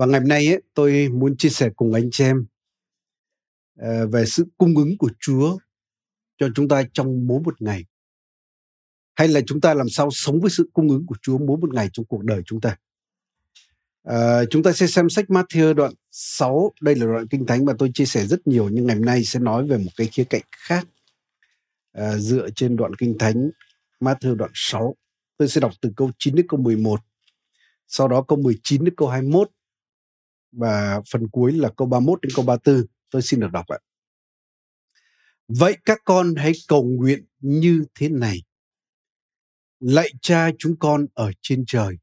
Và ngày hôm nay ấy, tôi muốn chia sẻ cùng anh chị em ờ, về sự cung ứng của Chúa cho chúng ta trong mỗi một ngày. Hay là chúng ta làm sao sống với sự cung ứng của Chúa mỗi một ngày trong cuộc đời chúng ta. À, chúng ta sẽ xem sách Matthew đoạn 6. Đây là đoạn kinh thánh mà tôi chia sẻ rất nhiều nhưng ngày hôm nay sẽ nói về một cái khía cạnh khác à, dựa trên đoạn kinh thánh Matthew đoạn 6. Tôi sẽ đọc từ câu 9 đến câu 11. Sau đó câu 19 đến câu 21 và phần cuối là câu 31 đến câu 34. Tôi xin được đọc ạ. Vậy các con hãy cầu nguyện như thế này. Lạy cha chúng con ở trên trời,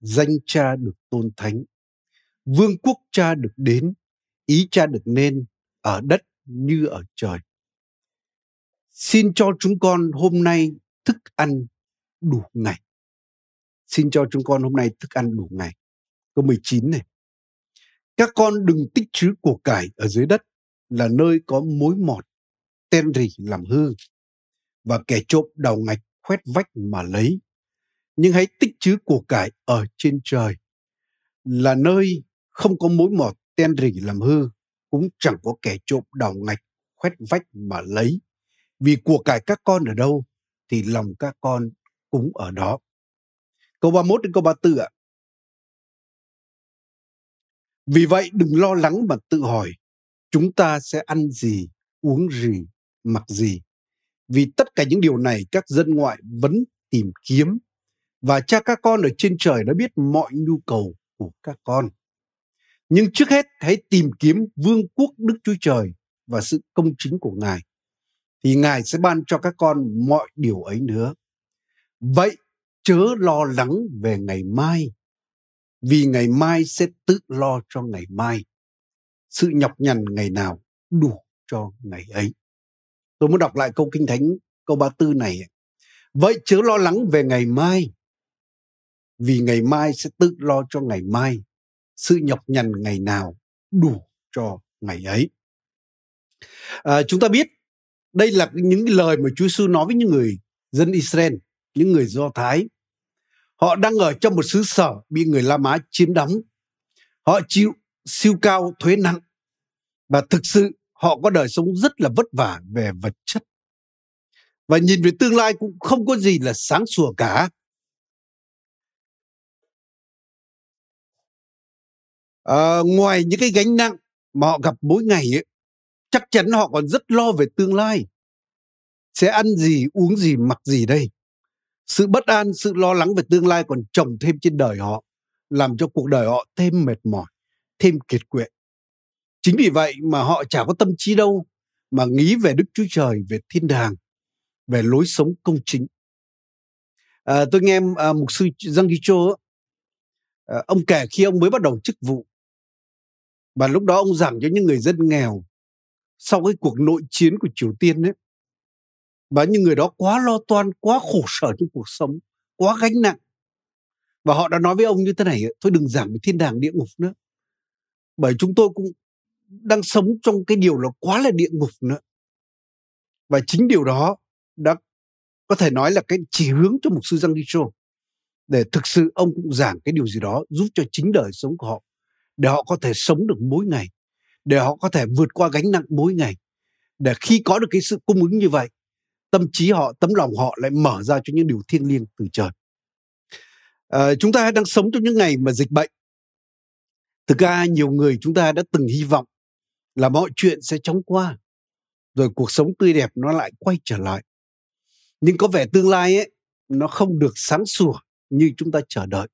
danh cha được tôn thánh, vương quốc cha được đến, ý cha được nên ở đất như ở trời. Xin cho chúng con hôm nay thức ăn đủ ngày. Xin cho chúng con hôm nay thức ăn đủ ngày. Câu 19 này. Các con đừng tích trữ của cải ở dưới đất là nơi có mối mọt, ten rỉ làm hư và kẻ trộm đào ngạch khoét vách mà lấy. Nhưng hãy tích trữ của cải ở trên trời là nơi không có mối mọt ten rỉ làm hư cũng chẳng có kẻ trộm đào ngạch khoét vách mà lấy. Vì của cải các con ở đâu thì lòng các con cũng ở đó. Câu 31 đến câu 34 ạ. Vì vậy đừng lo lắng mà tự hỏi chúng ta sẽ ăn gì, uống gì, mặc gì. Vì tất cả những điều này các dân ngoại vẫn tìm kiếm và cha các con ở trên trời đã biết mọi nhu cầu của các con. Nhưng trước hết hãy tìm kiếm vương quốc Đức Chúa Trời và sự công chính của Ngài thì Ngài sẽ ban cho các con mọi điều ấy nữa. Vậy chớ lo lắng về ngày mai vì ngày mai sẽ tự lo cho ngày mai. Sự nhọc nhằn ngày nào đủ cho ngày ấy. Tôi muốn đọc lại câu kinh thánh câu 34 này. Vậy chớ lo lắng về ngày mai vì ngày mai sẽ tự lo cho ngày mai. Sự nhọc nhằn ngày nào đủ cho ngày ấy. À, chúng ta biết đây là những lời mà Chúa Giêsu nói với những người dân Israel, những người Do Thái Họ đang ở trong một xứ sở bị người La Mã chiếm đóng. Họ chịu siêu cao thuế nặng và thực sự họ có đời sống rất là vất vả về vật chất. Và nhìn về tương lai cũng không có gì là sáng sủa cả. À, ngoài những cái gánh nặng mà họ gặp mỗi ngày ấy, chắc chắn họ còn rất lo về tương lai. Sẽ ăn gì, uống gì, mặc gì đây? Sự bất an, sự lo lắng về tương lai còn chồng thêm trên đời họ, làm cho cuộc đời họ thêm mệt mỏi, thêm kiệt quệ. Chính vì vậy mà họ chả có tâm trí đâu mà nghĩ về Đức Chúa Trời, về thiên đàng, về lối sống công chính. À, tôi nghe à, mục sư Giang Ghi Chô, à, ông kể khi ông mới bắt đầu chức vụ, và lúc đó ông giảng cho những người dân nghèo sau cái cuộc nội chiến của Triều Tiên ấy, và những người đó quá lo toan, quá khổ sở trong cuộc sống, quá gánh nặng. Và họ đã nói với ông như thế này, thôi đừng giảng về thiên đàng, địa ngục nữa. Bởi chúng tôi cũng đang sống trong cái điều là quá là địa ngục nữa. Và chính điều đó đã có thể nói là cái chỉ hướng cho mục sư Giang Đi để thực sự ông cũng giảng cái điều gì đó giúp cho chính đời sống của họ, để họ có thể sống được mỗi ngày, để họ có thể vượt qua gánh nặng mỗi ngày, để khi có được cái sự cung ứng như vậy tâm trí họ tấm lòng họ lại mở ra cho những điều thiêng liêng từ trời. À, chúng ta đang sống trong những ngày mà dịch bệnh. Thực ra nhiều người chúng ta đã từng hy vọng là mọi chuyện sẽ chóng qua rồi cuộc sống tươi đẹp nó lại quay trở lại. Nhưng có vẻ tương lai ấy nó không được sáng sủa như chúng ta chờ đợi.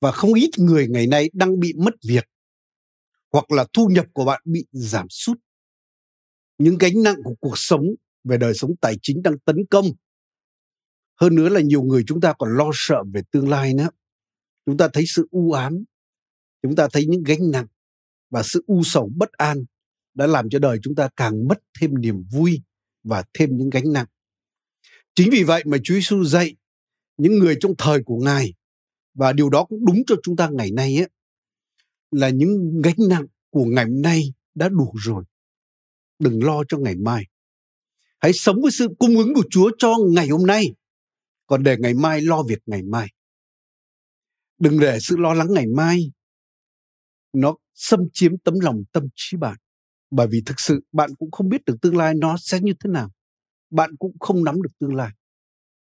Và không ít người ngày nay đang bị mất việc hoặc là thu nhập của bạn bị giảm sút. Những gánh nặng của cuộc sống về đời sống tài chính đang tấn công. Hơn nữa là nhiều người chúng ta còn lo sợ về tương lai nữa. Chúng ta thấy sự u ám, chúng ta thấy những gánh nặng và sự u sầu bất an đã làm cho đời chúng ta càng mất thêm niềm vui và thêm những gánh nặng. Chính vì vậy mà Chúa Giêsu dạy những người trong thời của Ngài và điều đó cũng đúng cho chúng ta ngày nay ấy, là những gánh nặng của ngày hôm nay đã đủ rồi. Đừng lo cho ngày mai. Hãy sống với sự cung ứng của Chúa cho ngày hôm nay, còn để ngày mai lo việc ngày mai. Đừng để sự lo lắng ngày mai nó xâm chiếm tấm lòng tâm trí bạn bởi vì thực sự bạn cũng không biết được tương lai nó sẽ như thế nào bạn cũng không nắm được tương lai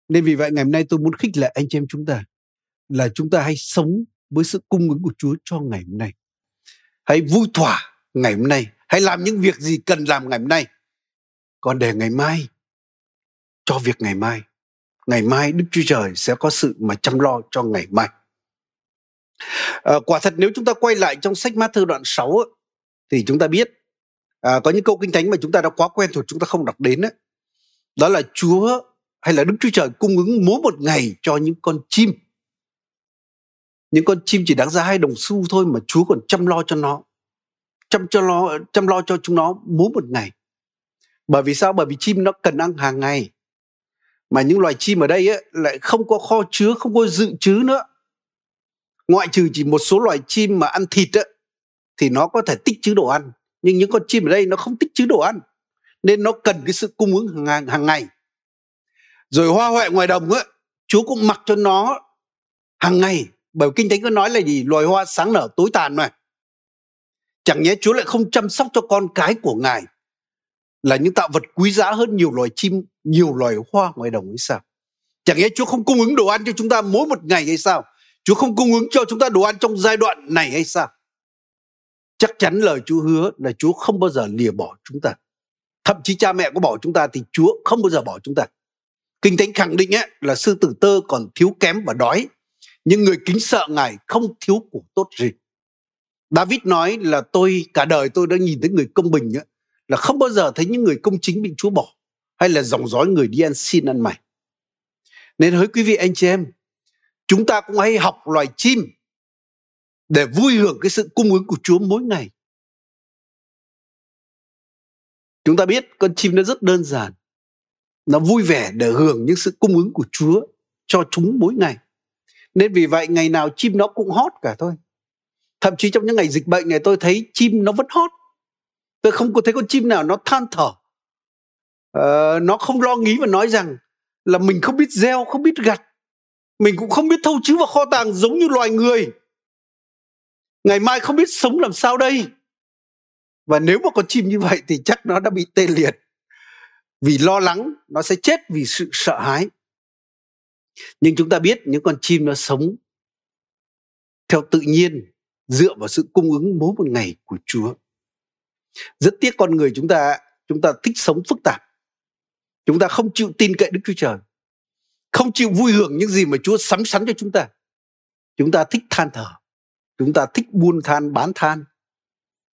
nên vì vậy ngày hôm nay tôi muốn khích lệ anh chị em chúng ta là chúng ta hãy sống với sự cung ứng của Chúa cho ngày hôm nay. Hãy vui thỏa ngày hôm nay, hãy làm những việc gì cần làm ngày hôm nay. Còn để ngày mai cho việc ngày mai. Ngày mai Đức Chúa Trời sẽ có sự mà chăm lo cho ngày mai. À, quả thật nếu chúng ta quay lại trong sách Matthew đoạn 6 thì chúng ta biết à, có những câu kinh thánh mà chúng ta đã quá quen thuộc chúng ta không đọc đến ấy. đó là Chúa hay là Đức Chúa Trời cung ứng mỗi một ngày cho những con chim những con chim chỉ đáng giá hai đồng xu thôi mà Chúa còn chăm lo cho nó chăm cho lo chăm lo cho chúng nó mỗi một ngày bởi vì sao? Bởi vì chim nó cần ăn hàng ngày. Mà những loài chim ở đây ấy, lại không có kho chứa không có dự trữ nữa. Ngoại trừ chỉ một số loài chim mà ăn thịt ấy, thì nó có thể tích trữ đồ ăn. Nhưng những con chim ở đây nó không tích trữ đồ ăn nên nó cần cái sự cung ứng hàng, hàng ngày. Rồi hoa huệ ngoài đồng ấy chúa cũng mặc cho nó hàng ngày. Bởi kinh thánh có nói là gì? Loài hoa sáng nở tối tàn mà. Chẳng nhẽ chúa lại không chăm sóc cho con cái của ngài là những tạo vật quý giá hơn nhiều loài chim nhiều loài hoa ngoài đồng hay sao? Chẳng lẽ chúa không cung ứng đồ ăn cho chúng ta mỗi một ngày hay sao? Chúa không cung ứng cho chúng ta đồ ăn trong giai đoạn này hay sao? Chắc chắn lời chúa hứa là chúa không bao giờ lìa bỏ chúng ta. Thậm chí cha mẹ có bỏ chúng ta thì chúa không bao giờ bỏ chúng ta. Kinh thánh khẳng định ấy, là sư tử tơ còn thiếu kém và đói nhưng người kính sợ ngài không thiếu của tốt gì. David nói là tôi cả đời tôi đã nhìn thấy người công bình ấy, là không bao giờ thấy những người công chính bị Chúa bỏ hay là dòng dõi người đi ăn xin ăn mày. Nên hỡi quý vị anh chị em, chúng ta cũng hãy học loài chim để vui hưởng cái sự cung ứng của Chúa mỗi ngày. Chúng ta biết con chim nó rất đơn giản. Nó vui vẻ để hưởng những sự cung ứng của Chúa cho chúng mỗi ngày. Nên vì vậy ngày nào chim nó cũng hót cả thôi. Thậm chí trong những ngày dịch bệnh này tôi thấy chim nó vẫn hót. Tôi không có thấy con chim nào nó than thở. Uh, nó không lo nghĩ và nói rằng là mình không biết gieo, không biết gặt. Mình cũng không biết thâu chứ vào kho tàng giống như loài người. Ngày mai không biết sống làm sao đây. Và nếu mà con chim như vậy thì chắc nó đã bị tê liệt. Vì lo lắng nó sẽ chết vì sự sợ hãi nhưng chúng ta biết những con chim nó sống theo tự nhiên dựa vào sự cung ứng mỗi một ngày của Chúa. Rất tiếc con người chúng ta chúng ta thích sống phức tạp. Chúng ta không chịu tin cậy Đức Chúa Trời. Không chịu vui hưởng những gì mà Chúa sắm sắn cho chúng ta. Chúng ta thích than thở. Chúng ta thích buôn than bán than.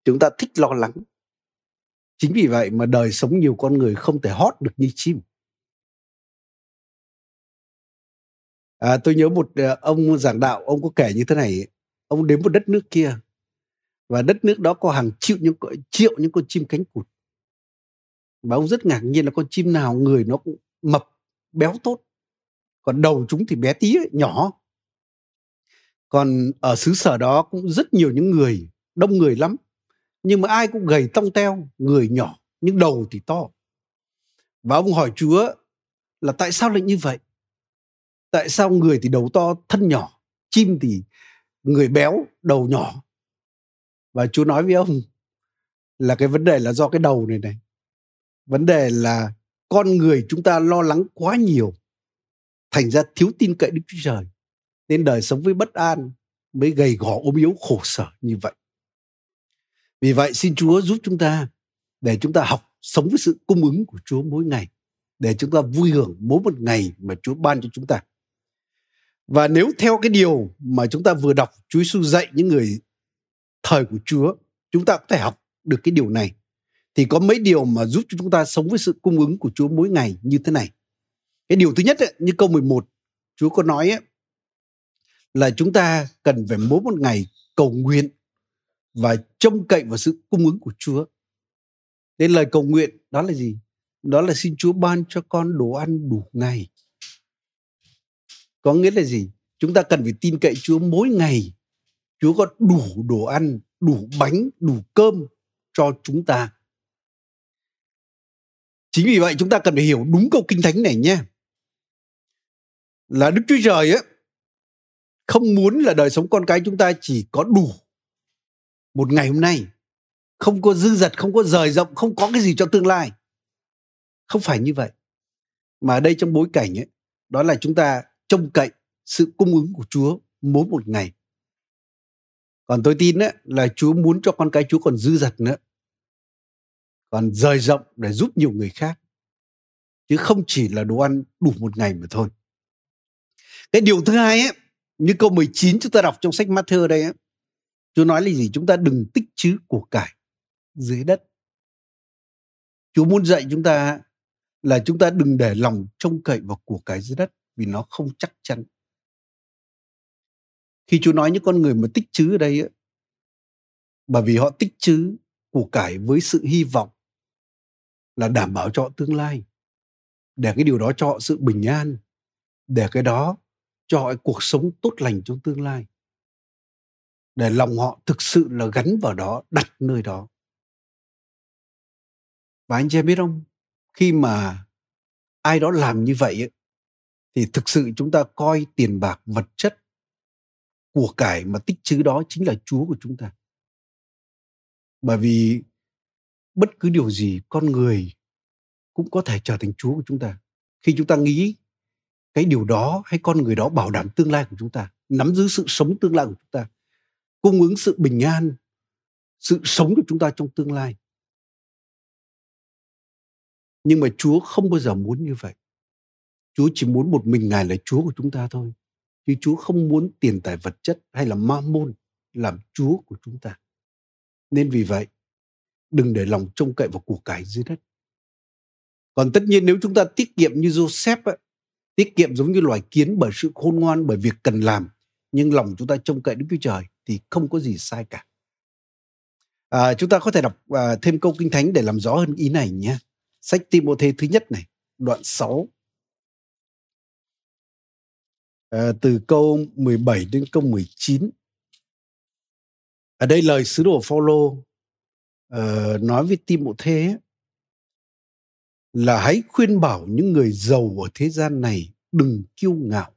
Chúng ta thích lo lắng. Chính vì vậy mà đời sống nhiều con người không thể hót được như chim. À, tôi nhớ một ờ, ông giảng đạo, ông có kể như thế này, ông đến một đất nước kia và đất nước đó có hàng triệu những triệu những con chim cánh cụt. Và ông rất ngạc nhiên là con chim nào người nó cũng mập, béo tốt. Còn đầu chúng thì bé tí, ấy, nhỏ. Còn ở xứ sở đó cũng rất nhiều những người, đông người lắm. Nhưng mà ai cũng gầy tông teo, người nhỏ, nhưng đầu thì to. Và ông hỏi Chúa là tại sao lại như vậy? tại sao người thì đầu to thân nhỏ chim thì người béo đầu nhỏ và chú nói với ông là cái vấn đề là do cái đầu này này. Vấn đề là con người chúng ta lo lắng quá nhiều, thành ra thiếu tin cậy đức chúa trời. Nên đời sống với bất an mới gầy gò, ốm yếu, khổ sở như vậy. Vì vậy, xin chúa giúp chúng ta để chúng ta học sống với sự cung ứng của chúa mỗi ngày, để chúng ta vui hưởng mỗi một ngày mà chúa ban cho chúng ta. Và nếu theo cái điều mà chúng ta vừa đọc, Chúa Giêsu dạy những người thời của Chúa, chúng ta có thể học được cái điều này. Thì có mấy điều mà giúp cho chúng ta sống với sự cung ứng của Chúa mỗi ngày như thế này. Cái điều thứ nhất ấy, như câu 11 Chúa có nói ấy, là chúng ta cần phải mỗi một ngày cầu nguyện và trông cậy vào sự cung ứng của Chúa. Nên lời cầu nguyện đó là gì? Đó là xin Chúa ban cho con đồ ăn đủ ngày có nghĩa là gì chúng ta cần phải tin cậy chúa mỗi ngày chúa có đủ đồ ăn, đủ bánh, đủ cơm cho chúng ta. Chính vì vậy chúng ta cần phải hiểu đúng câu kinh thánh này nhé. Là đức chúa trời á, không muốn là đời sống con cái chúng ta chỉ có đủ một ngày hôm nay. Không có dư dật, không có rời rộng, không có cái gì cho tương lai. Không phải như vậy. Mà ở đây trong bối cảnh ấy, đó là chúng ta trông cậy sự cung ứng của Chúa mỗi một ngày còn tôi tin ấy, là Chúa muốn cho con cái Chúa còn dư dật nữa. Còn rời rộng để giúp nhiều người khác. Chứ không chỉ là đồ ăn đủ một ngày mà thôi. Cái điều thứ hai ấy như câu 19 chúng ta đọc trong sách Matthew đây ấy, Chúa nói là gì? Chúng ta đừng tích trữ của cải dưới đất. Chúa muốn dạy chúng ta là chúng ta đừng để lòng trông cậy vào của cải dưới đất vì nó không chắc chắn khi Chúa nói những con người mà tích trữ ở đây ấy, bởi vì họ tích trữ của cải với sự hy vọng là đảm bảo cho họ tương lai để cái điều đó cho họ sự bình an để cái đó cho họ cuộc sống tốt lành trong tương lai. Để lòng họ thực sự là gắn vào đó đặt nơi đó. Và anh chị em biết không? Khi mà ai đó làm như vậy ấy, thì thực sự chúng ta coi tiền bạc vật chất của cải mà tích trữ đó chính là chúa của chúng ta. Bởi vì bất cứ điều gì con người cũng có thể trở thành chúa của chúng ta. Khi chúng ta nghĩ cái điều đó hay con người đó bảo đảm tương lai của chúng ta, nắm giữ sự sống tương lai của chúng ta, cung ứng sự bình an, sự sống của chúng ta trong tương lai. Nhưng mà chúa không bao giờ muốn như vậy. Chúa chỉ muốn một mình ngài là chúa của chúng ta thôi chứ chúa không muốn tiền tài vật chất hay là ma môn làm chúa của chúng ta nên vì vậy đừng để lòng trông cậy vào của cải dưới đất còn tất nhiên nếu chúng ta tiết kiệm như Joseph ấy, tiết kiệm giống như loài kiến bởi sự khôn ngoan bởi việc cần làm nhưng lòng chúng ta trông cậy Đức Chúa Trời thì không có gì sai cả. À, chúng ta có thể đọc à, thêm câu kinh thánh để làm rõ hơn ý này nhé. Sách Timothée thứ nhất này, đoạn 6. À, từ câu 17 đến câu 19. Ở đây lời sứ đồ Phaolô uh, nói với Timothée là hãy khuyên bảo những người giàu ở thế gian này đừng kiêu ngạo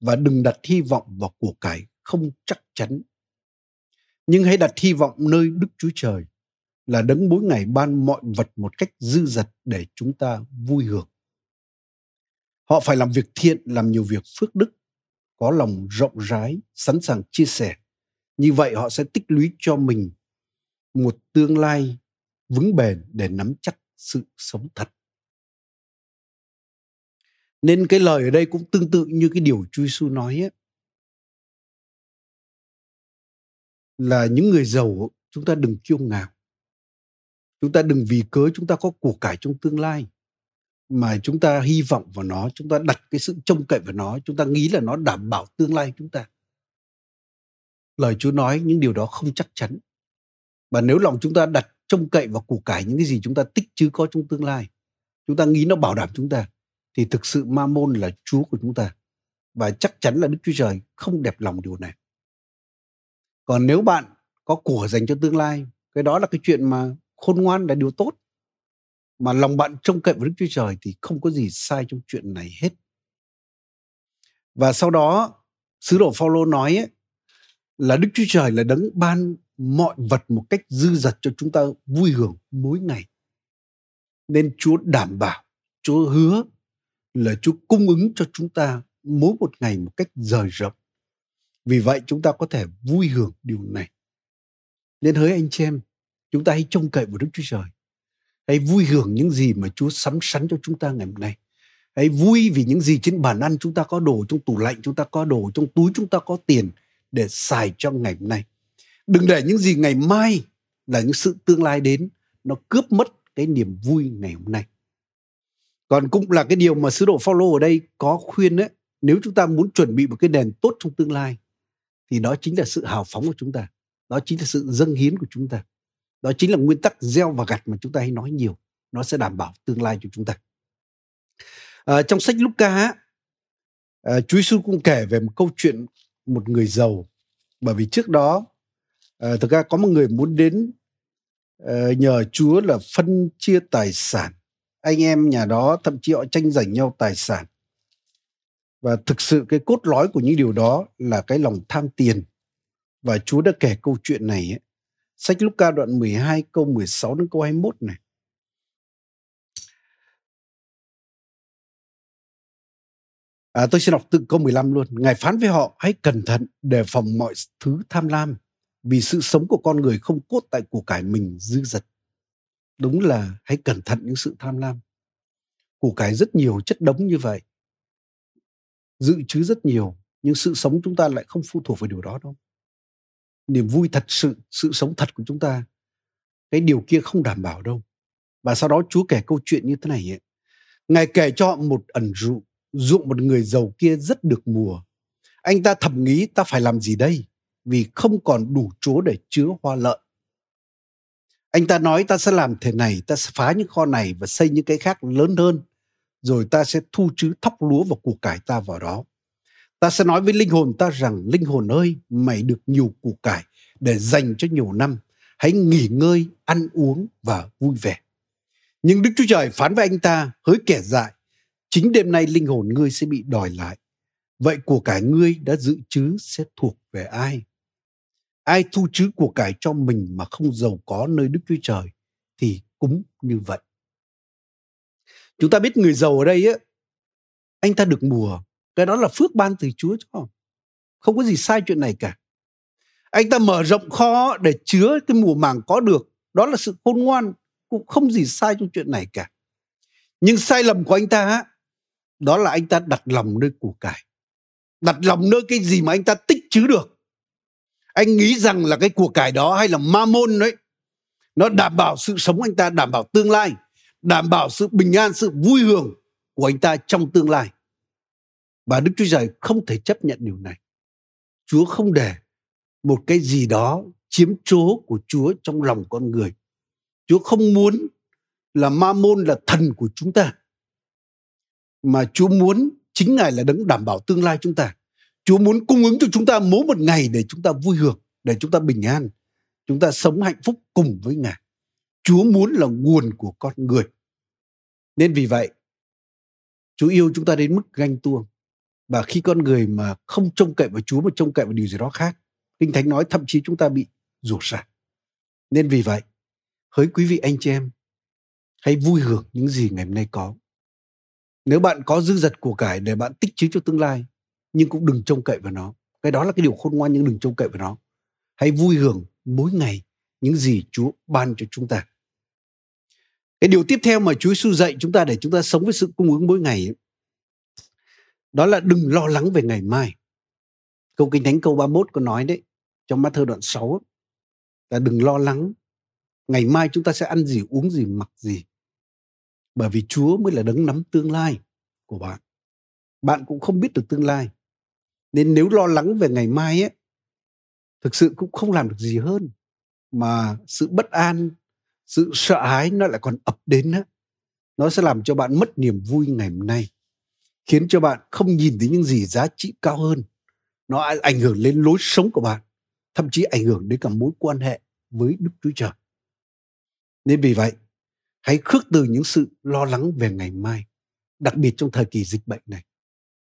và đừng đặt hy vọng vào của cải không chắc chắn. Nhưng hãy đặt hy vọng nơi Đức Chúa Trời là đấng mỗi ngày ban mọi vật một cách dư dật để chúng ta vui hưởng. Họ phải làm việc thiện, làm nhiều việc phước đức, có lòng rộng rãi, sẵn sàng chia sẻ. Như vậy họ sẽ tích lũy cho mình một tương lai vững bền để nắm chắc sự sống thật. Nên cái lời ở đây cũng tương tự như cái điều Chúa Giêsu nói ấy. Là những người giàu chúng ta đừng kiêu ngạo. Chúng ta đừng vì cớ chúng ta có của cải trong tương lai mà chúng ta hy vọng vào nó, chúng ta đặt cái sự trông cậy vào nó, chúng ta nghĩ là nó đảm bảo tương lai chúng ta. Lời Chúa nói những điều đó không chắc chắn. Và nếu lòng chúng ta đặt trông cậy vào củ cải những cái gì chúng ta tích chứ có trong tương lai, chúng ta nghĩ nó bảo đảm chúng ta, thì thực sự ma môn là chúa của chúng ta và chắc chắn là đức chúa trời không đẹp lòng điều này còn nếu bạn có của dành cho tương lai cái đó là cái chuyện mà khôn ngoan là điều tốt mà lòng bạn trông cậy vào đức chúa trời thì không có gì sai trong chuyện này hết và sau đó sứ đồ Phaolô nói ấy, là Đức Chúa Trời là đấng ban mọi vật một cách dư dật cho chúng ta vui hưởng mỗi ngày. Nên Chúa đảm bảo, Chúa hứa là Chúa cung ứng cho chúng ta mỗi một ngày một cách rời rộng. Vì vậy chúng ta có thể vui hưởng điều này. Nên hỡi anh chị em, chúng ta hãy trông cậy vào Đức Chúa Trời. Hãy vui hưởng những gì mà Chúa sắm sắn cho chúng ta ngày hôm nay. Hãy vui vì những gì trên bàn ăn chúng ta có đồ, trong tủ lạnh chúng ta có đồ, trong túi chúng ta có tiền để xài cho ngày hôm nay. Đừng để những gì ngày mai là những sự tương lai đến nó cướp mất cái niềm vui ngày hôm nay còn cũng là cái điều mà sứ đồ Phaolô ở đây có khuyên đấy nếu chúng ta muốn chuẩn bị một cái đèn tốt trong tương lai thì đó chính là sự hào phóng của chúng ta đó chính là sự dâng hiến của chúng ta đó chính là nguyên tắc gieo và gặt mà chúng ta hay nói nhiều. Nó sẽ đảm bảo tương lai cho chúng ta. À, trong sách Luca à, Chúa Giêsu cũng kể về một câu chuyện một người giàu. Bởi vì trước đó à, thực ra có một người muốn đến à, nhờ Chúa là phân chia tài sản. Anh em nhà đó thậm chí họ tranh giành nhau tài sản. Và thực sự cái cốt lõi của những điều đó là cái lòng tham tiền. Và Chúa đã kể câu chuyện này ấy, Sách Luca đoạn 12 câu 16 đến câu 21 này. À, tôi xin đọc từ câu 15 luôn. Ngài phán với họ hãy cẩn thận đề phòng mọi thứ tham lam vì sự sống của con người không cốt tại của cải mình dư dật. Đúng là hãy cẩn thận những sự tham lam. Của cải rất nhiều chất đống như vậy. Dự trữ rất nhiều nhưng sự sống chúng ta lại không phụ thuộc vào điều đó đâu. Niềm vui thật sự, sự sống thật của chúng ta cái điều kia không đảm bảo đâu. Và sau đó Chúa kể câu chuyện như thế này ấy. Ngài kể cho một ẩn dụ ruộng một người giàu kia rất được mùa. Anh ta thầm nghĩ ta phải làm gì đây? Vì không còn đủ chỗ để chứa hoa lợi. Anh ta nói ta sẽ làm thế này, ta sẽ phá những kho này và xây những cái khác lớn hơn. Rồi ta sẽ thu trữ thóc lúa và củ cải ta vào đó. Ta sẽ nói với linh hồn ta rằng, linh hồn ơi, mày được nhiều củ cải để dành cho nhiều năm. Hãy nghỉ ngơi, ăn uống và vui vẻ. Nhưng Đức Chúa Trời phán với anh ta, hỡi kẻ dại, chính đêm nay linh hồn ngươi sẽ bị đòi lại. Vậy của cải ngươi đã dự trữ sẽ thuộc về ai? Ai thu trữ của cải cho mình mà không giàu có nơi Đức Chúa Trời thì cũng như vậy. Chúng ta biết người giàu ở đây á, anh ta được mùa, cái đó là phước ban từ Chúa cho. Không có gì sai chuyện này cả. Anh ta mở rộng kho để chứa cái mùa màng có được, đó là sự khôn ngoan, cũng không gì sai trong chuyện này cả. Nhưng sai lầm của anh ta đó là anh ta đặt lòng nơi củ cải đặt lòng nơi cái gì mà anh ta tích chữ được anh nghĩ rằng là cái của cải đó hay là ma môn đấy nó đảm bảo sự sống anh ta đảm bảo tương lai đảm bảo sự bình an sự vui hưởng của anh ta trong tương lai và đức chúa trời không thể chấp nhận điều này chúa không để một cái gì đó chiếm chỗ của chúa trong lòng con người chúa không muốn là ma môn là thần của chúng ta mà Chúa muốn chính Ngài là đấng đảm bảo tương lai chúng ta. Chúa muốn cung ứng cho chúng ta mỗi một ngày để chúng ta vui hưởng, để chúng ta bình an, chúng ta sống hạnh phúc cùng với Ngài. Chúa muốn là nguồn của con người. Nên vì vậy, Chúa yêu chúng ta đến mức ganh tuông. Và khi con người mà không trông cậy vào Chúa mà trông cậy vào điều gì đó khác, Kinh Thánh nói thậm chí chúng ta bị rủa sạch. Nên vì vậy, hỡi quý vị anh chị em, hãy vui hưởng những gì ngày hôm nay có. Nếu bạn có dư dật của cải để bạn tích trữ cho tương lai nhưng cũng đừng trông cậy vào nó. Cái đó là cái điều khôn ngoan nhưng đừng trông cậy vào nó. Hãy vui hưởng mỗi ngày những gì Chúa ban cho chúng ta. Cái điều tiếp theo mà Chúa Giêsu dạy chúng ta để chúng ta sống với sự cung ứng mỗi ngày ấy, đó là đừng lo lắng về ngày mai câu kinh thánh câu 31 có nói đấy trong mắt thơ đoạn 6 là đừng lo lắng ngày mai chúng ta sẽ ăn gì uống gì mặc gì bởi vì Chúa mới là đấng nắm tương lai của bạn. Bạn cũng không biết được tương lai. Nên nếu lo lắng về ngày mai ấy, thực sự cũng không làm được gì hơn. Mà sự bất an, sự sợ hãi nó lại còn ập đến á. Nó sẽ làm cho bạn mất niềm vui ngày hôm nay. Khiến cho bạn không nhìn thấy những gì giá trị cao hơn. Nó ảnh hưởng đến lối sống của bạn. Thậm chí ảnh hưởng đến cả mối quan hệ với Đức Chúa Trời. Nên vì vậy, Hãy khước từ những sự lo lắng về ngày mai, đặc biệt trong thời kỳ dịch bệnh này.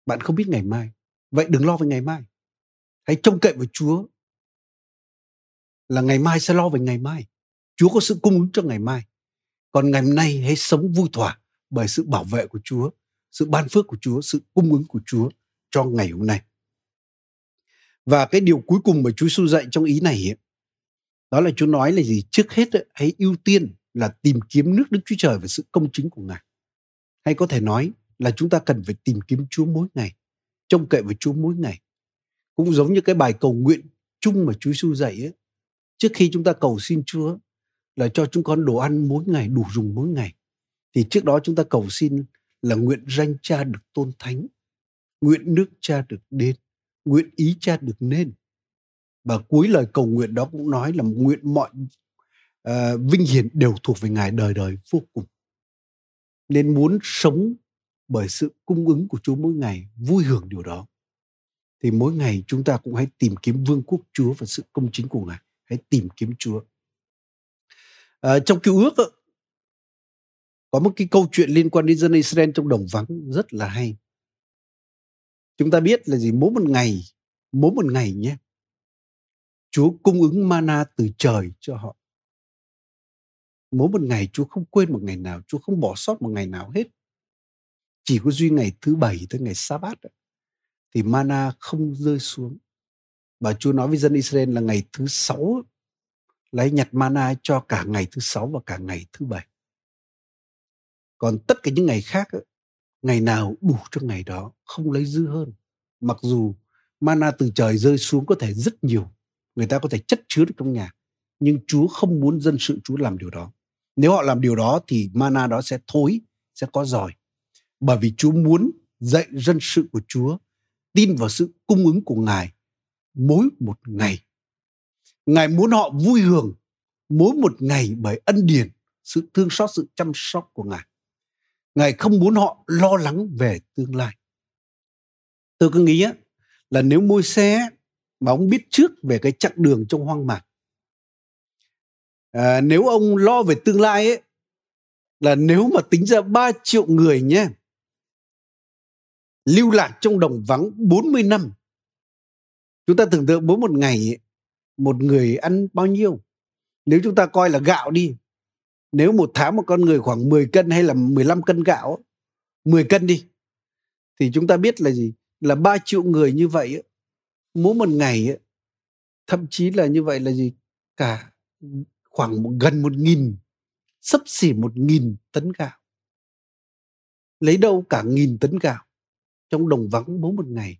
Bạn không biết ngày mai, vậy đừng lo về ngày mai. Hãy trông cậy vào Chúa là ngày mai sẽ lo về ngày mai. Chúa có sự cung ứng cho ngày mai. Còn ngày hôm nay hãy sống vui thỏa bởi sự bảo vệ của Chúa, sự ban phước của Chúa, sự cung ứng của Chúa cho ngày hôm nay. Và cái điều cuối cùng mà Chúa Giêsu dạy trong ý này ấy, đó là Chúa nói là gì? Trước hết ấy, hãy ưu tiên là tìm kiếm nước Đức Chúa Trời và sự công chính của Ngài. Hay có thể nói là chúng ta cần phải tìm kiếm Chúa mỗi ngày, trông cậy vào Chúa mỗi ngày. Cũng giống như cái bài cầu nguyện chung mà Chúa Giêsu dạy ấy. Trước khi chúng ta cầu xin Chúa là cho chúng con đồ ăn mỗi ngày, đủ dùng mỗi ngày. Thì trước đó chúng ta cầu xin là nguyện danh cha được tôn thánh, nguyện nước cha được đến, nguyện ý cha được nên. Và cuối lời cầu nguyện đó cũng nói là nguyện mọi uh, vinh hiển đều thuộc về ngài đời đời vô cùng. Nên muốn sống bởi sự cung ứng của Chúa mỗi ngày vui hưởng điều đó thì mỗi ngày chúng ta cũng hãy tìm kiếm vương quốc Chúa và sự công chính của ngài. Hãy tìm kiếm Chúa. À, trong cứu ước có một cái câu chuyện liên quan đến dân Israel trong đồng vắng rất là hay chúng ta biết là gì mỗi một ngày mỗi một ngày nhé Chúa cung ứng mana từ trời cho họ. Mỗi một ngày Chúa không quên một ngày nào, Chúa không bỏ sót một ngày nào hết. Chỉ có duy ngày thứ bảy tới ngày sa bát thì mana không rơi xuống. Và Chúa nói với dân Israel là ngày thứ sáu lấy nhặt mana cho cả ngày thứ sáu và cả ngày thứ bảy. Còn tất cả những ngày khác, ngày nào đủ cho ngày đó, không lấy dư hơn. Mặc dù mana từ trời rơi xuống có thể rất nhiều, người ta có thể chất chứa được trong nhà, nhưng Chúa không muốn dân sự Chúa làm điều đó. Nếu họ làm điều đó thì mana đó sẽ thối, sẽ có giỏi. Bởi vì Chúa muốn dạy dân sự của Chúa tin vào sự cung ứng của Ngài mỗi một ngày. Ngài muốn họ vui hưởng mỗi một ngày bởi ân điển, sự thương xót, sự chăm sóc của Ngài. Ngài không muốn họ lo lắng về tương lai. Tôi cứ nghĩ là nếu môi xe mà ông biết trước về cái chặng đường trong hoang mạc à, nếu ông lo về tương lai ấy là nếu mà tính ra 3 triệu người nhé lưu lạc trong đồng vắng 40 năm chúng ta tưởng tượng mỗi một ngày ấy, một người ăn bao nhiêu nếu chúng ta coi là gạo đi nếu một tháng một con người khoảng 10 cân hay là 15 cân gạo 10 cân đi thì chúng ta biết là gì? Là 3 triệu người như vậy mỗi một ngày thậm chí là như vậy là gì? Cả khoảng một, gần một nghìn sấp xỉ một nghìn tấn gạo. Lấy đâu cả nghìn tấn gạo trong đồng vắng mỗi một ngày?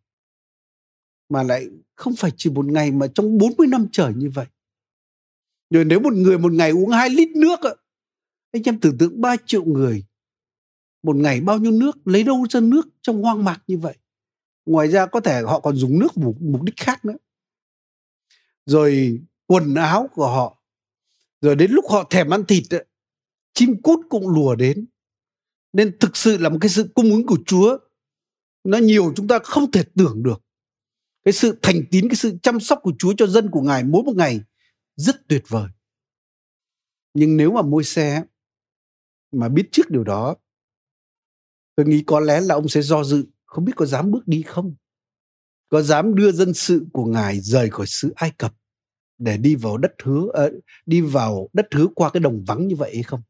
Mà lại không phải chỉ một ngày mà trong 40 năm trời như vậy. Rồi nếu một người một ngày uống 2 lít nước anh em tưởng tượng 3 triệu người một ngày bao nhiêu nước lấy đâu ra nước trong hoang mạc như vậy? Ngoài ra có thể họ còn dùng nước mục, mục đích khác nữa. Rồi quần áo của họ rồi đến lúc họ thèm ăn thịt chim cút cũng lùa đến. Nên thực sự là một cái sự cung ứng của Chúa nó nhiều chúng ta không thể tưởng được. Cái sự thành tín cái sự chăm sóc của Chúa cho dân của Ngài mỗi một ngày rất tuyệt vời. Nhưng nếu mà môi xe mà biết trước điều đó. Tôi nghĩ có lẽ là ông sẽ do dự không biết có dám bước đi không? Có dám đưa dân sự của ngài rời khỏi xứ ai cập để đi vào đất hứa uh, đi vào đất hứa qua cái đồng vắng như vậy hay không?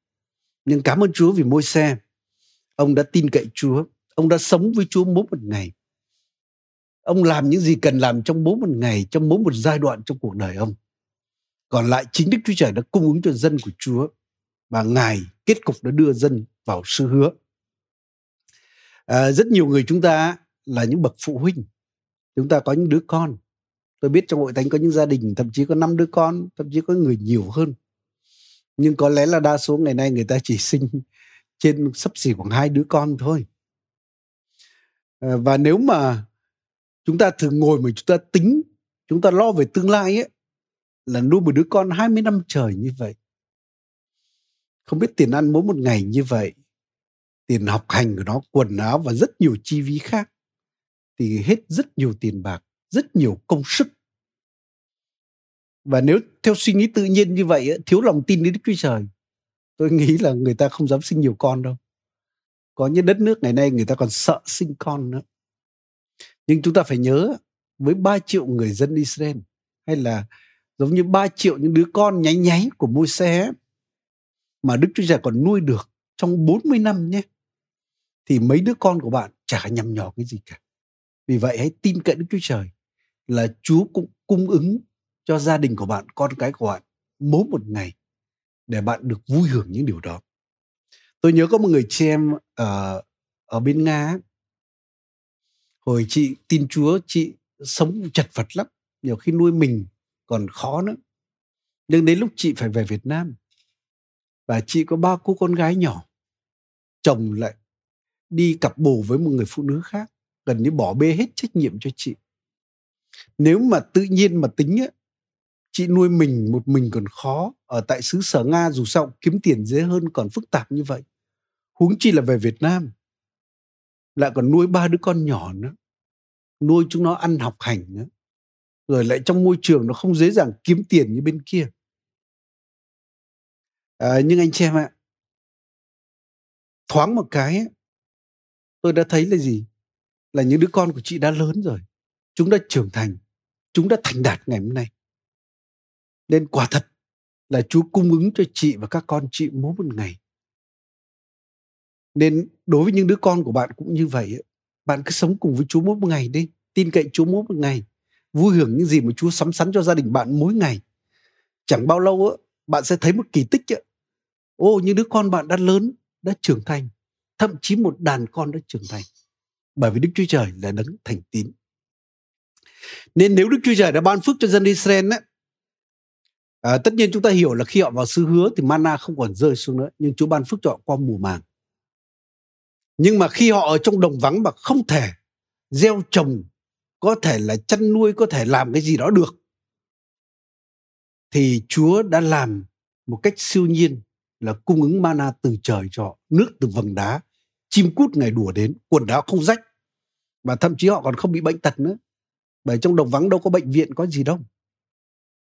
Nhưng cảm ơn chúa vì môi xe. Ông đã tin cậy chúa ông đã sống với chúa mỗi một ngày. Ông làm những gì cần làm trong mỗi một ngày trong mỗi một giai đoạn trong cuộc đời ông. Còn lại chính đức chúa trời đã cung ứng cho dân của chúa và ngài kết cục đã đưa dân vào sư hứa. À, rất nhiều người chúng ta là những bậc phụ huynh chúng ta có những đứa con. Tôi biết trong hội thánh có những gia đình thậm chí có năm đứa con thậm chí có người nhiều hơn. Nhưng có lẽ là đa số ngày nay người ta chỉ sinh trên sắp xỉ khoảng hai đứa con thôi. À, và nếu mà chúng ta thường ngồi mà chúng ta tính chúng ta lo về tương lai ấy là nuôi một đứa con 20 năm trời như vậy không biết tiền ăn mỗi một ngày như vậy, tiền học hành của nó, quần áo và rất nhiều chi phí khác, thì hết rất nhiều tiền bạc, rất nhiều công sức. Và nếu theo suy nghĩ tự nhiên như vậy thiếu lòng tin đến Đức Chúa Trời, tôi nghĩ là người ta không dám sinh nhiều con đâu. Có những đất nước ngày nay người ta còn sợ sinh con nữa. Nhưng chúng ta phải nhớ, với 3 triệu người dân Israel, hay là giống như 3 triệu những đứa con nháy nháy của môi xe mà Đức Chúa Trời còn nuôi được trong 40 năm nhé thì mấy đứa con của bạn chả nhầm nhỏ cái gì cả. Vì vậy hãy tin cậy Đức Chúa Trời là Chúa cũng cung ứng cho gia đình của bạn, con cái của bạn mỗi một ngày để bạn được vui hưởng những điều đó. Tôi nhớ có một người chị em ở ở bên Nga hồi chị tin Chúa chị sống chật vật lắm nhiều khi nuôi mình còn khó nữa nhưng đến lúc chị phải về Việt Nam và chị có ba cô con gái nhỏ. Chồng lại đi cặp bồ với một người phụ nữ khác gần như bỏ bê hết trách nhiệm cho chị. Nếu mà tự nhiên mà tính ấy, chị nuôi mình một mình còn khó ở tại xứ sở nga dù sao kiếm tiền dễ hơn còn phức tạp như vậy. Huống chi là về việt nam lại còn nuôi ba đứa con nhỏ nữa nuôi chúng nó ăn học hành nữa rồi lại trong môi trường nó không dễ dàng kiếm tiền như bên kia à, nhưng anh chị em ạ thoáng một cái tôi đã thấy là gì là những đứa con của chị đã lớn rồi chúng đã trưởng thành chúng đã thành đạt ngày hôm nay Nên quả thật là Chúa cung ứng cho chị và các con chị mỗi một ngày. Nên đối với những đứa con của bạn cũng như vậy. Bạn cứ sống cùng với Chúa mỗi một ngày đi. Tin cậy Chúa mỗi một ngày. Vui hưởng những gì mà Chúa sắm sắn cho gia đình bạn mỗi ngày. Chẳng bao lâu bạn sẽ thấy một kỳ tích. Ô, những đứa con bạn đã lớn, đã trưởng thành. Thậm chí một đàn con đã trưởng thành. Bởi vì Đức Chúa Trời là đấng thành tín. Nên nếu Đức Chúa Trời đã ban phước cho dân Israel ấy, à, tất nhiên chúng ta hiểu là khi họ vào xứ hứa thì mana không còn rơi xuống nữa nhưng Chúa ban phước cho họ qua mùa màng. Nhưng mà khi họ ở trong đồng vắng mà không thể gieo trồng, có thể là chăn nuôi, có thể làm cái gì đó được thì Chúa đã làm một cách siêu nhiên là cung ứng mana từ trời cho họ, nước từ vầng đá, chim cút ngày đùa đến, quần áo không rách. Và thậm chí họ còn không bị bệnh tật nữa. Bởi trong đồng vắng đâu có bệnh viện có gì đâu.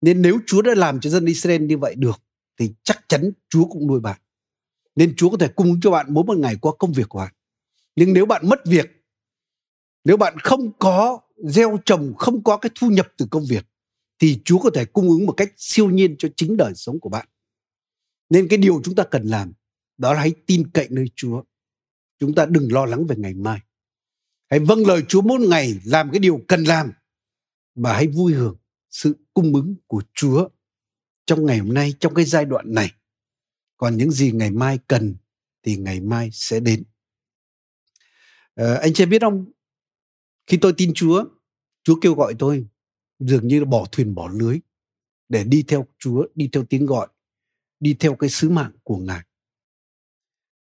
Nên nếu Chúa đã làm cho dân Israel như vậy được thì chắc chắn Chúa cũng nuôi bạn. Nên Chúa có thể cung ứng cho bạn mỗi một ngày qua công việc của bạn. Nhưng nếu bạn mất việc nếu bạn không có gieo trồng không có cái thu nhập từ công việc thì Chúa có thể cung ứng một cách siêu nhiên cho chính đời sống của bạn nên cái điều chúng ta cần làm đó là hãy tin cậy nơi Chúa chúng ta đừng lo lắng về ngày mai hãy vâng lời Chúa mỗi ngày làm cái điều cần làm và hãy vui hưởng sự cung ứng của Chúa trong ngày hôm nay trong cái giai đoạn này. Còn những gì ngày mai cần thì ngày mai sẽ đến. À, anh chị biết không? Khi tôi tin Chúa, Chúa kêu gọi tôi dường như là bỏ thuyền bỏ lưới để đi theo Chúa, đi theo tiếng gọi, đi theo cái sứ mạng của Ngài.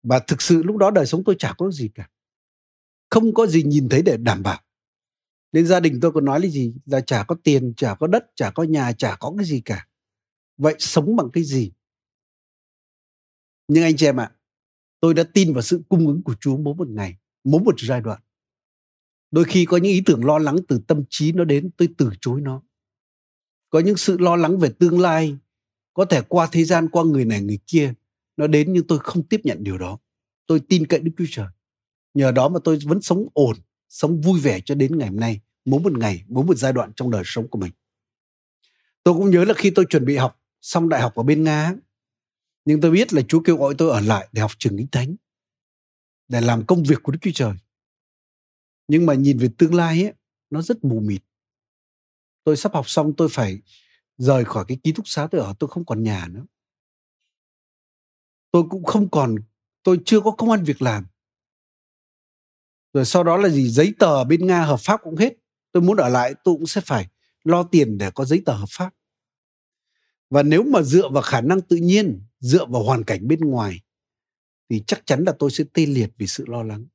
Và thực sự lúc đó đời sống tôi chả có gì cả. Không có gì nhìn thấy để đảm bảo. Nên gia đình tôi còn nói là gì? Là chả có tiền, chả có đất, chả có nhà, chả có cái gì cả. Vậy sống bằng cái gì? Nhưng anh chị em ạ, tôi đã tin vào sự cung ứng của chúa mỗi một ngày, mỗi một giai đoạn. Đôi khi có những ý tưởng lo lắng từ tâm trí nó đến tôi từ chối nó. Có những sự lo lắng về tương lai có thể qua thế gian qua người này người kia nó đến nhưng tôi không tiếp nhận điều đó. Tôi tin cậy đức chúa trời. Nhờ đó mà tôi vẫn sống ổn sống vui vẻ cho đến ngày hôm nay mỗi một ngày mỗi một giai đoạn trong đời sống của mình. Tôi cũng nhớ là khi tôi chuẩn bị học xong đại học ở bên nga nhưng tôi biết là chúa kêu gọi tôi ở lại để học trường kinh thánh để làm công việc của đức chúa trời. Nhưng mà nhìn về tương lai ấy, nó rất mù mịt. Tôi sắp học xong tôi phải rời khỏi cái ký túc xá tôi ở, tôi không còn nhà nữa. Tôi cũng không còn, tôi chưa có công an việc làm. Rồi sau đó là gì? Giấy tờ bên nga hợp pháp cũng hết. Tôi muốn ở lại, tôi cũng sẽ phải lo tiền để có giấy tờ hợp pháp. Và nếu mà dựa vào khả năng tự nhiên, dựa vào hoàn cảnh bên ngoài, thì chắc chắn là tôi sẽ tê liệt vì sự lo lắng.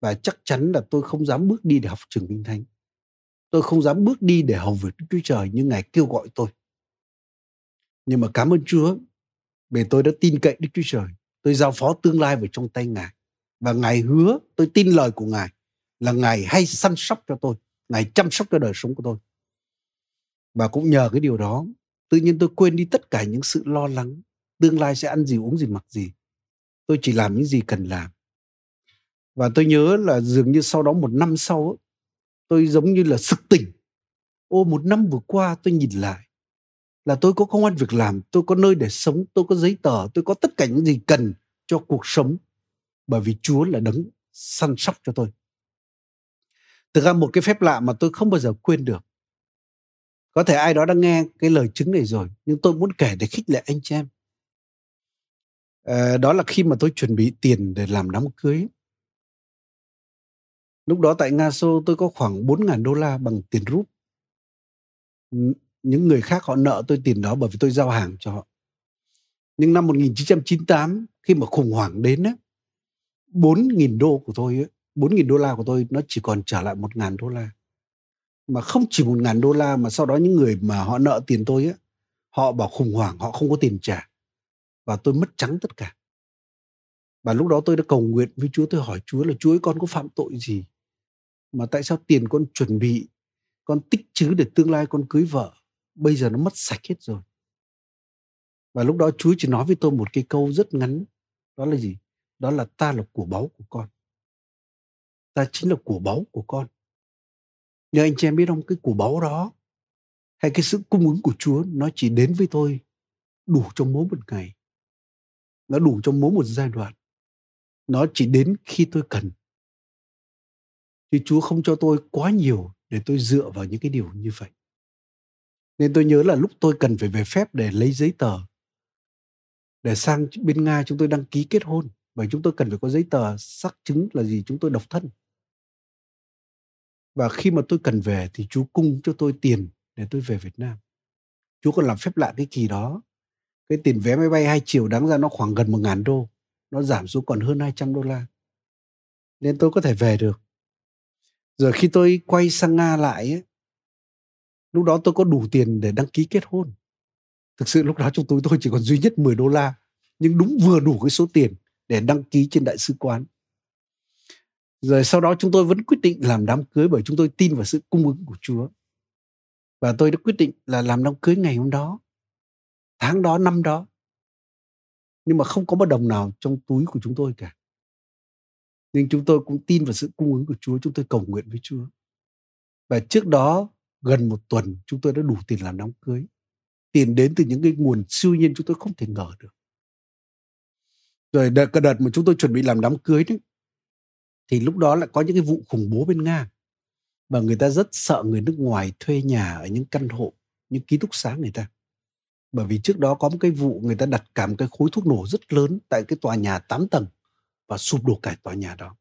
Và chắc chắn là tôi không dám bước đi để học trường kinh thánh tôi không dám bước đi để hầu việc Đức Chúa Trời như Ngài kêu gọi tôi. Nhưng mà cảm ơn Chúa vì tôi đã tin cậy Đức Chúa Trời. Tôi giao phó tương lai vào trong tay Ngài. Và Ngài hứa, tôi tin lời của Ngài là Ngài hay săn sóc cho tôi. Ngài chăm sóc cho đời sống của tôi. Và cũng nhờ cái điều đó, tự nhiên tôi quên đi tất cả những sự lo lắng. Tương lai sẽ ăn gì, uống gì, mặc gì. Tôi chỉ làm những gì cần làm. Và tôi nhớ là dường như sau đó một năm sau, tôi giống như là sực tỉnh. Ô, một năm vừa qua tôi nhìn lại là tôi có công an việc làm, tôi có nơi để sống, tôi có giấy tờ, tôi có tất cả những gì cần cho cuộc sống. Bởi vì Chúa là đấng săn sóc cho tôi. Thực ra một cái phép lạ mà tôi không bao giờ quên được. Có thể ai đó đã nghe cái lời chứng này rồi, nhưng tôi muốn kể để khích lệ anh chị em. À, đó là khi mà tôi chuẩn bị tiền để làm đám cưới. Lúc đó tại Nga Xô tôi có khoảng 4.000 đô la bằng tiền rút. Những người khác họ nợ tôi tiền đó bởi vì tôi giao hàng cho họ. Nhưng năm 1998 khi mà khủng hoảng đến á, 4.000 đô của tôi á, 4.000 đô la của tôi nó chỉ còn trả lại 1.000 đô la. Mà không chỉ 1.000 đô la mà sau đó những người mà họ nợ tiền tôi á, họ bảo khủng hoảng, họ không có tiền trả. Và tôi mất trắng tất cả. Và lúc đó tôi đã cầu nguyện với Chúa, tôi hỏi Chúa là Chúa ơi con có phạm tội gì? Mà tại sao tiền con chuẩn bị, con tích trữ để tương lai con cưới vợ, bây giờ nó mất sạch hết rồi. Và lúc đó Chúa chỉ nói với tôi một cái câu rất ngắn, đó là gì? Đó là ta là của báu của con ta chính là của báu của con nhưng anh chị em biết không cái của báu đó hay cái sự cung ứng của Chúa nó chỉ đến với tôi đủ trong mỗi một ngày. Nó đủ trong mỗi một giai đoạn. Nó chỉ đến khi tôi cần. Chứ Chúa không cho tôi quá nhiều để tôi dựa vào những cái điều như vậy. Nên tôi nhớ là lúc tôi cần phải về phép để lấy giấy tờ, để sang bên Nga chúng tôi đăng ký kết hôn, bởi chúng tôi cần phải có giấy tờ xác chứng là gì, chúng tôi độc thân. Và khi mà tôi cần về thì chú cung cho tôi tiền để tôi về Việt Nam. Chú còn làm phép lạ cái kỳ đó. Cái tiền vé máy bay hai chiều đáng ra nó khoảng gần một ngàn đô, nó giảm xuống còn hơn 200 đô la. Nên tôi có thể về được rồi khi tôi quay sang Nga lại ấy, lúc đó tôi có đủ tiền để đăng ký kết hôn. Thực sự lúc đó trong túi tôi chỉ còn duy nhất 10 đô la nhưng đúng vừa đủ cái số tiền để đăng ký trên đại sứ quán. Rồi sau đó chúng tôi vẫn quyết định làm đám cưới bởi chúng tôi tin vào sự cung ứng của Chúa. Và tôi đã quyết định là làm đám cưới ngày hôm đó tháng đó năm đó. Nhưng mà không có một đồng nào trong túi của chúng tôi cả nhưng chúng tôi cũng tin vào sự cung ứng của Chúa, chúng tôi cầu nguyện với Chúa. Và trước đó, gần một tuần, chúng tôi đã đủ tiền làm đám cưới. Tiền đến từ những cái nguồn siêu nhiên chúng tôi không thể ngờ được. Rồi đợt, cái đợt mà chúng tôi chuẩn bị làm đám cưới đấy, thì lúc đó lại có những cái vụ khủng bố bên nga. Và người ta rất sợ người nước ngoài thuê nhà ở những căn hộ, những ký túc xá người ta. Bởi vì trước đó có một cái vụ người ta đặt cả một cái khối thuốc nổ rất lớn tại cái tòa nhà 8 tầng và sụp đổ cả tòa nhà đó.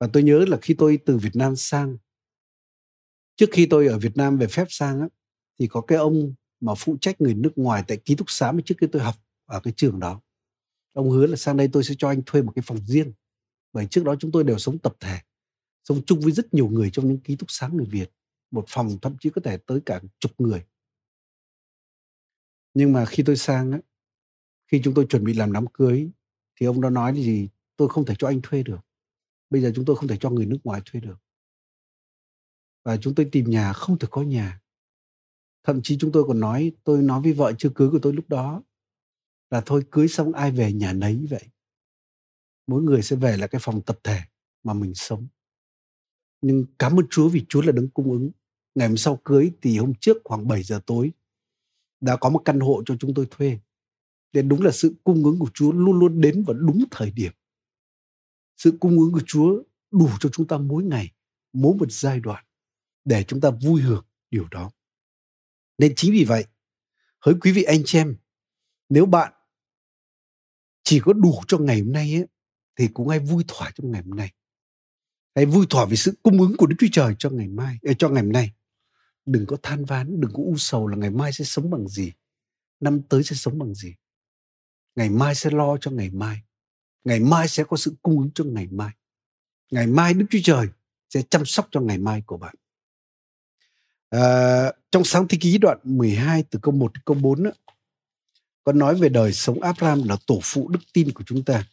Và tôi nhớ là khi tôi từ Việt Nam sang trước khi tôi ở Việt Nam về phép sang á, thì có cái ông mà phụ trách người nước ngoài tại ký túc xá mà trước khi tôi học ở cái trường đó. Ông hứa là sang đây tôi sẽ cho anh thuê một cái phòng riêng bởi trước đó chúng tôi đều sống tập thể sống chung với rất nhiều người trong những ký túc xá người Việt một phòng thậm chí có thể tới cả chục người. Nhưng mà khi tôi sang á khi chúng tôi chuẩn bị làm đám cưới thì ông đã nói gì? Tôi không thể cho anh thuê được. Bây giờ chúng tôi không thể cho người nước ngoài thuê được. Và chúng tôi tìm nhà, không thể có nhà. Thậm chí chúng tôi còn nói, tôi nói với vợ chưa cưới của tôi lúc đó, là thôi cưới xong ai về nhà nấy vậy. Mỗi người sẽ về là cái phòng tập thể mà mình sống. Nhưng cảm ơn Chúa vì Chúa là đấng cung ứng. Ngày hôm sau cưới thì hôm trước khoảng 7 giờ tối, đã có một căn hộ cho chúng tôi thuê nên đúng là sự cung ứng của Chúa luôn luôn đến vào đúng thời điểm. Sự cung ứng của Chúa đủ cho chúng ta mỗi ngày mỗi một giai đoạn để chúng ta vui hưởng điều đó. Nên chính vì vậy hỡi quý vị anh chị em nếu bạn chỉ có đủ cho ngày hôm nay ấy, thì cũng hãy vui thỏa trong ngày hôm nay. Hãy vui thỏa vì sự cung ứng của Đức Chúa Trời cho ngày mai ờ, cho ngày hôm nay. Đừng có than ván đừng có u sầu là ngày mai sẽ sống bằng gì năm tới sẽ sống bằng gì ngày mai sẽ lo cho ngày mai ngày mai sẽ có sự cung ứng cho ngày mai ngày mai Đức Chúa Trời sẽ chăm sóc cho ngày mai của bạn à, trong sáng thế ký đoạn 12 từ câu 1 đến câu 4 đó, có nói về đời sống Abraham là tổ phụ đức tin của chúng ta.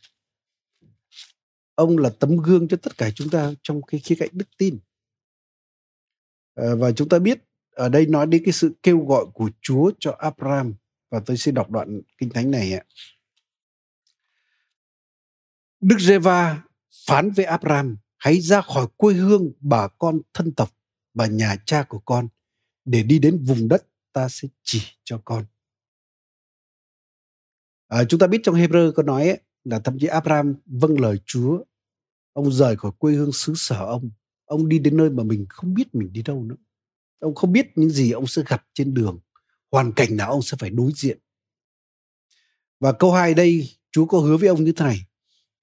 Ông là tấm gương cho tất cả chúng ta trong cái khía cạnh đức tin. À, và chúng ta biết ở đây nói đến cái sự kêu gọi của Chúa cho Abraham và tôi sẽ đọc đoạn kinh thánh này ạ. Đức Giê-va phán với Abraham hãy ra khỏi quê hương bà con thân tộc và nhà cha của con để đi đến vùng đất ta sẽ chỉ cho con. À, chúng ta biết trong Hebrew có nói ấy, là thậm chí Abraham vâng lời Chúa, ông rời khỏi quê hương xứ sở ông, ông đi đến nơi mà mình không biết mình đi đâu nữa. Ông không biết những gì ông sẽ gặp trên đường, hoàn cảnh nào ông sẽ phải đối diện. Và câu hai đây, Chúa có hứa với ông như thế này,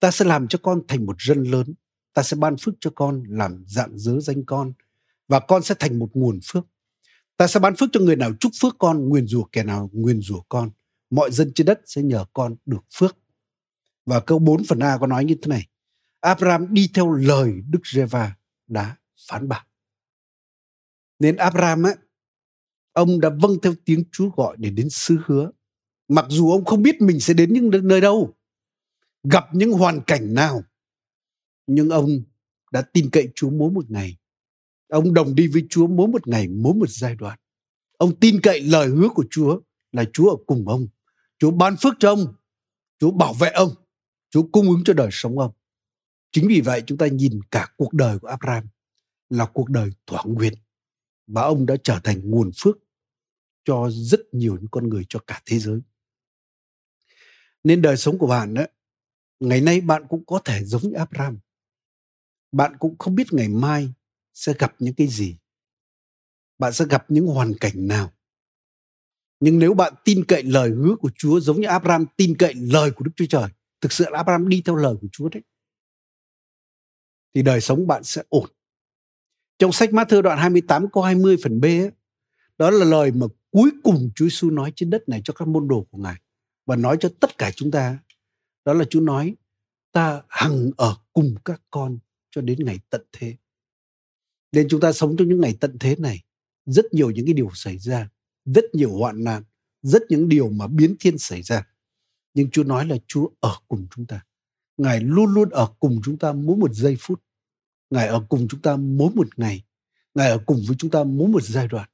ta sẽ làm cho con thành một dân lớn, ta sẽ ban phước cho con làm dạng dớ danh con, và con sẽ thành một nguồn phước. Ta sẽ ban phước cho người nào chúc phước con, nguyền rủa kẻ nào nguyền rủa con mọi dân trên đất sẽ nhờ con được phước. Và câu 4 phần A có nói như thế này. Abraham đi theo lời Đức Giê-va đã phán bảo. Nên Abraham á, ông đã vâng theo tiếng Chúa gọi để đến xứ hứa. Mặc dù ông không biết mình sẽ đến những nơi đâu, gặp những hoàn cảnh nào, nhưng ông đã tin cậy Chúa mỗi một ngày. Ông đồng đi với Chúa mỗi một ngày, mỗi một giai đoạn. Ông tin cậy lời hứa của Chúa là Chúa ở cùng ông Chúa ban phước cho ông, Chúa bảo vệ ông, Chúa cung ứng cho đời sống ông. Chính vì vậy chúng ta nhìn cả cuộc đời của Abraham là cuộc đời thỏa nguyện và ông đã trở thành nguồn phước cho rất nhiều những con người cho cả thế giới. Nên đời sống của bạn đó, ngày nay bạn cũng có thể giống như Abraham. Bạn cũng không biết ngày mai sẽ gặp những cái gì. Bạn sẽ gặp những hoàn cảnh nào. Nhưng nếu bạn tin cậy lời hứa của Chúa giống như Abraham tin cậy lời của Đức Chúa Trời, thực sự là Abraham đi theo lời của Chúa đấy, thì đời sống bạn sẽ ổn. Trong sách Matthew đoạn 28 câu 20 phần B ấy, đó là lời mà cuối cùng Chúa Giêsu nói trên đất này cho các môn đồ của Ngài và nói cho tất cả chúng ta. Đó là Chúa nói ta hằng ở cùng các con cho đến ngày tận thế. Nên chúng ta sống trong những ngày tận thế này, rất nhiều những cái điều xảy ra, rất nhiều hoạn nạn, rất những điều mà biến thiên xảy ra. Nhưng Chúa nói là Chúa ở cùng chúng ta. Ngài luôn luôn ở cùng chúng ta mỗi một giây phút. Ngài ở cùng chúng ta mỗi một ngày. Ngài ở cùng với chúng ta mỗi một giai đoạn.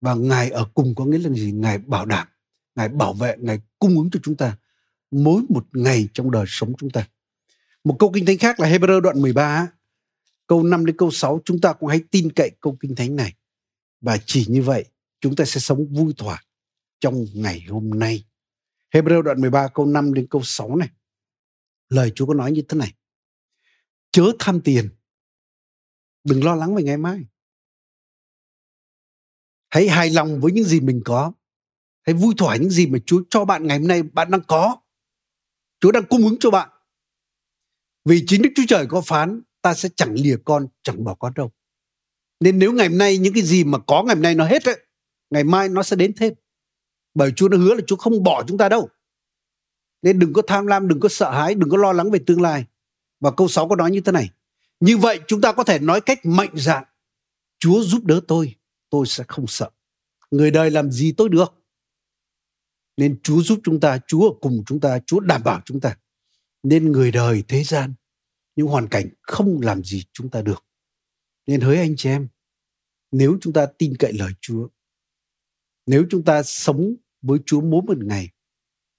Và Ngài ở cùng có nghĩa là gì? Ngài bảo đảm, Ngài bảo vệ, Ngài cung ứng cho chúng ta mỗi một ngày trong đời sống chúng ta. Một câu kinh thánh khác là Hebrew đoạn 13, câu 5 đến câu 6, chúng ta cũng hãy tin cậy câu kinh thánh này. Và chỉ như vậy, chúng ta sẽ sống vui thỏa trong ngày hôm nay. Hebrew đoạn 13 câu 5 đến câu 6 này. Lời Chúa có nói như thế này. Chớ tham tiền. Đừng lo lắng về ngày mai. Hãy hài lòng với những gì mình có. Hãy vui thỏa những gì mà Chúa cho bạn ngày hôm nay bạn đang có. Chúa đang cung ứng cho bạn. Vì chính Đức Chúa Trời có phán ta sẽ chẳng lìa con, chẳng bỏ con đâu. Nên nếu ngày hôm nay những cái gì mà có ngày hôm nay nó hết ấy, ngày mai nó sẽ đến thêm. Bởi Chúa đã hứa là Chúa không bỏ chúng ta đâu. Nên đừng có tham lam, đừng có sợ hãi, đừng có lo lắng về tương lai. Và câu 6 có nói như thế này. Như vậy chúng ta có thể nói cách mạnh dạn. Chúa giúp đỡ tôi, tôi sẽ không sợ. Người đời làm gì tôi được. Nên Chúa giúp chúng ta, Chúa ở cùng chúng ta, Chúa đảm bảo chúng ta. Nên người đời thế gian, những hoàn cảnh không làm gì chúng ta được. Nên hỡi anh chị em, nếu chúng ta tin cậy lời Chúa, nếu chúng ta sống với Chúa mỗi một ngày,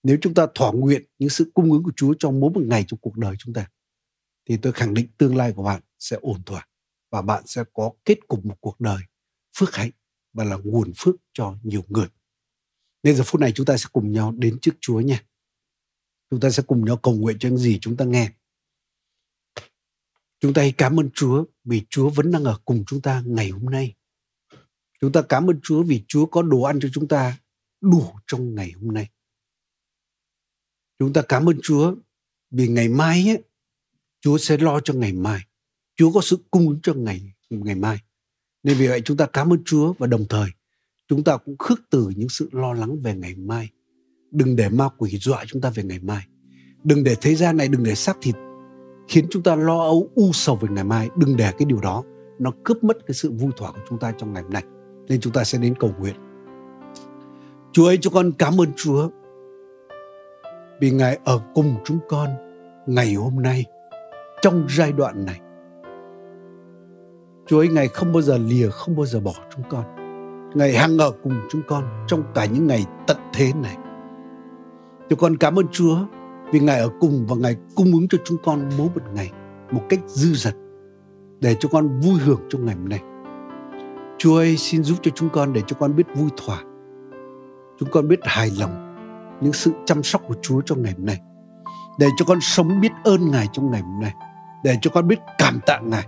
nếu chúng ta thỏa nguyện những sự cung ứng của Chúa trong mỗi một ngày trong cuộc đời chúng ta, thì tôi khẳng định tương lai của bạn sẽ ổn thỏa và bạn sẽ có kết cục một cuộc đời phước hạnh và là nguồn phước cho nhiều người. Nên giờ phút này chúng ta sẽ cùng nhau đến trước Chúa nha. Chúng ta sẽ cùng nhau cầu nguyện cho những gì chúng ta nghe. Chúng ta hãy cảm ơn Chúa vì Chúa vẫn đang ở cùng chúng ta ngày hôm nay. Chúng ta cảm ơn Chúa vì Chúa có đồ ăn cho chúng ta đủ trong ngày hôm nay. Chúng ta cảm ơn Chúa vì ngày mai ấy, Chúa sẽ lo cho ngày mai. Chúa có sự cung ứng cho ngày ngày mai. Nên vì vậy chúng ta cảm ơn Chúa và đồng thời chúng ta cũng khước từ những sự lo lắng về ngày mai. Đừng để ma quỷ dọa chúng ta về ngày mai. Đừng để thế gian này, đừng để xác thịt khiến chúng ta lo âu u sầu về ngày mai. Đừng để cái điều đó nó cướp mất cái sự vui thỏa của chúng ta trong ngày hôm nay. Nên chúng ta sẽ đến cầu nguyện. Chúa ơi, cho con cảm ơn Chúa vì Ngài ở cùng chúng con ngày hôm nay trong giai đoạn này. Chúa ơi, Ngài không bao giờ lìa, không bao giờ bỏ chúng con. Ngài hằng ở cùng chúng con trong cả những ngày tận thế này. Chúng con cảm ơn Chúa vì Ngài ở cùng và Ngài cung ứng cho chúng con mỗi một ngày một cách dư dật để cho con vui hưởng trong ngày hôm nay. Chúa ơi, xin giúp cho chúng con để cho con biết vui thỏa. Chúng con biết hài lòng những sự chăm sóc của Chúa trong ngày hôm nay. Để cho con sống biết ơn Ngài trong ngày hôm nay. Để cho con biết cảm tạ Ngài.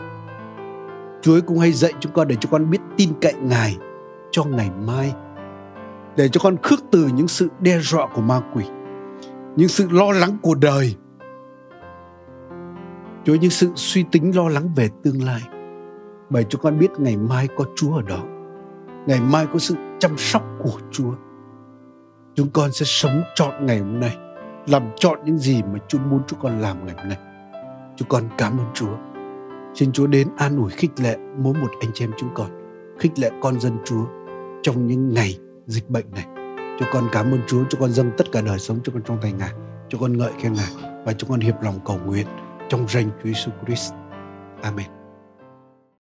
Chúa ơi, cũng hay dạy chúng con để cho con biết tin cậy Ngài cho ngày mai. Để cho con khước từ những sự đe dọa của ma quỷ. Những sự lo lắng của đời. Chúa những sự suy tính lo lắng về tương lai. Bởi cho con biết ngày mai có Chúa ở đó. Ngày mai có sự chăm sóc của Chúa chúng con sẽ sống trọn ngày hôm nay làm chọn những gì mà Chúa muốn chúng con làm ngày hôm nay. Chúng con cảm ơn Chúa. Xin Chúa đến an ủi khích lệ mỗi một anh chị em chúng con, khích lệ con dân Chúa trong những ngày dịch bệnh này. cho con cảm ơn Chúa, cho con dâng tất cả đời sống cho con trong tay Ngài. cho con ngợi khen Ngài và cho con hiệp lòng cầu nguyện trong danh Chúa Jesus Christ. Amen.